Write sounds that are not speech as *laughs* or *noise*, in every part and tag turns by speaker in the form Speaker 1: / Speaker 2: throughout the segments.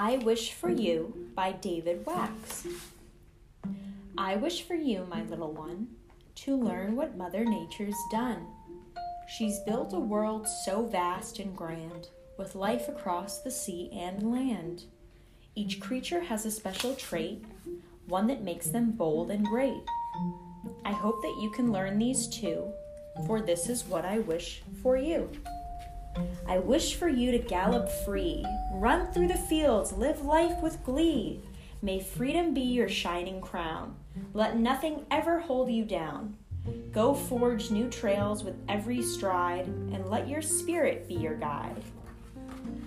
Speaker 1: I Wish for You by David Wax. I wish for you, my little one, to learn what Mother Nature's done. She's built a world so vast and grand, with life across the sea and land. Each creature has a special trait, one that makes them bold and great. I hope that you can learn these too, for this is what I wish for you. I wish for you to gallop free, run through the fields, live life with glee. May freedom be your shining crown. Let nothing ever hold you down. Go forge new trails with every stride, and let your spirit be your guide.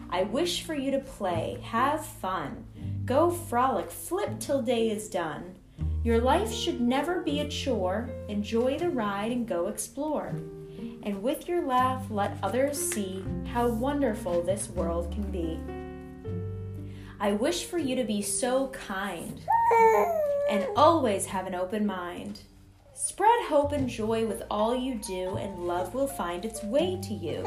Speaker 1: I wish for you to play, have fun, go frolic, flip till day is done. Your life should never be a chore. Enjoy the ride and go explore and with your laugh let others see how wonderful this world can be. I wish for you to be so kind and always have an open mind. Spread hope and joy with all you do, and love will find its way to you.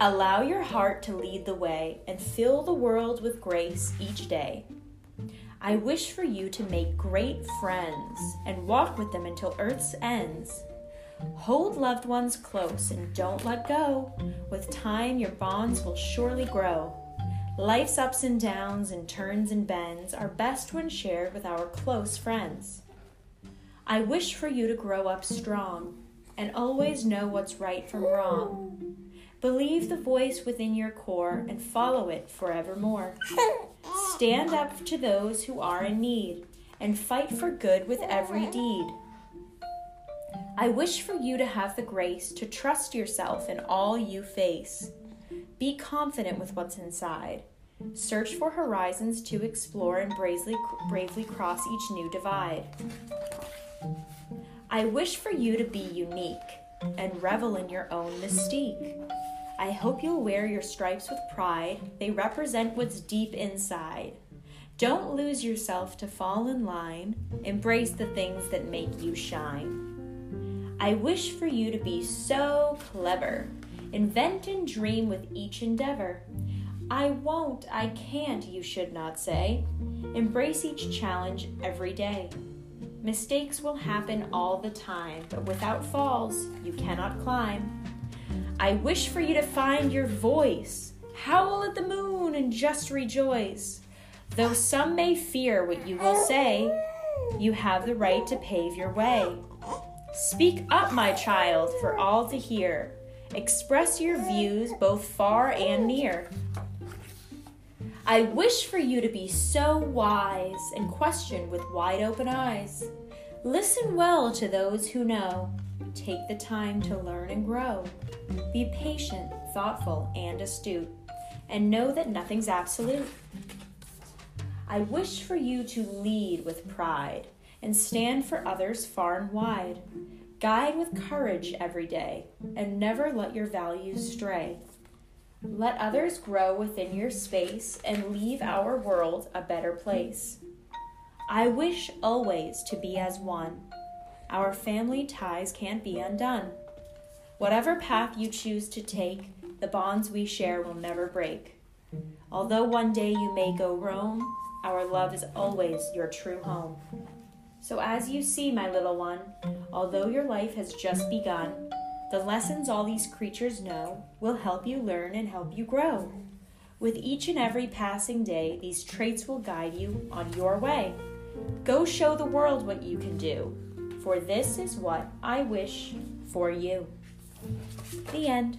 Speaker 1: Allow your heart to lead the way and fill the world with grace each day. I wish for you to make great friends and walk with them until earth's ends. Hold loved ones close and don't let go. With time, your bonds will surely grow. Life's ups and downs and turns and bends are best when shared with our close friends. I wish for you to grow up strong and always know what's right from wrong. Believe the voice within your core and follow it forevermore. *laughs* Stand up to those who are in need and fight for good with every deed. I wish for you to have the grace to trust yourself in all you face. Be confident with what's inside. Search for horizons to explore and bravely, bravely cross each new divide. I wish for you to be unique and revel in your own mystique. I hope you'll wear your stripes with pride, they represent what's deep inside. Don't lose yourself to fall in line, embrace the things that make you shine. I wish for you to be so clever. Invent and dream with each endeavor. I won't, I can't, you should not say. Embrace each challenge every day. Mistakes will happen all the time, but without falls, you cannot climb. I wish for you to find your voice. Howl at the moon and just rejoice. Though some may fear what you will say, you have the right to pave your way. Speak up, my child, for all to hear. Express your views both far and near. I wish for you to be so wise and question with wide open eyes. Listen well to those who know. Take the time to learn and grow. Be patient, thoughtful, and astute, and know that nothing's absolute. I wish for you to lead with pride and stand for others far and wide. Guide with courage every day, and never let your values stray. Let others grow within your space and leave our world a better place. I wish always to be as one. Our family ties can't be undone. Whatever path you choose to take, the bonds we share will never break. Although one day you may go roam, our love is always your true home. So, as you see, my little one, although your life has just begun, the lessons all these creatures know will help you learn and help you grow. With each and every passing day, these traits will guide you on your way. Go show the world what you can do, for this is what I wish for you. The end.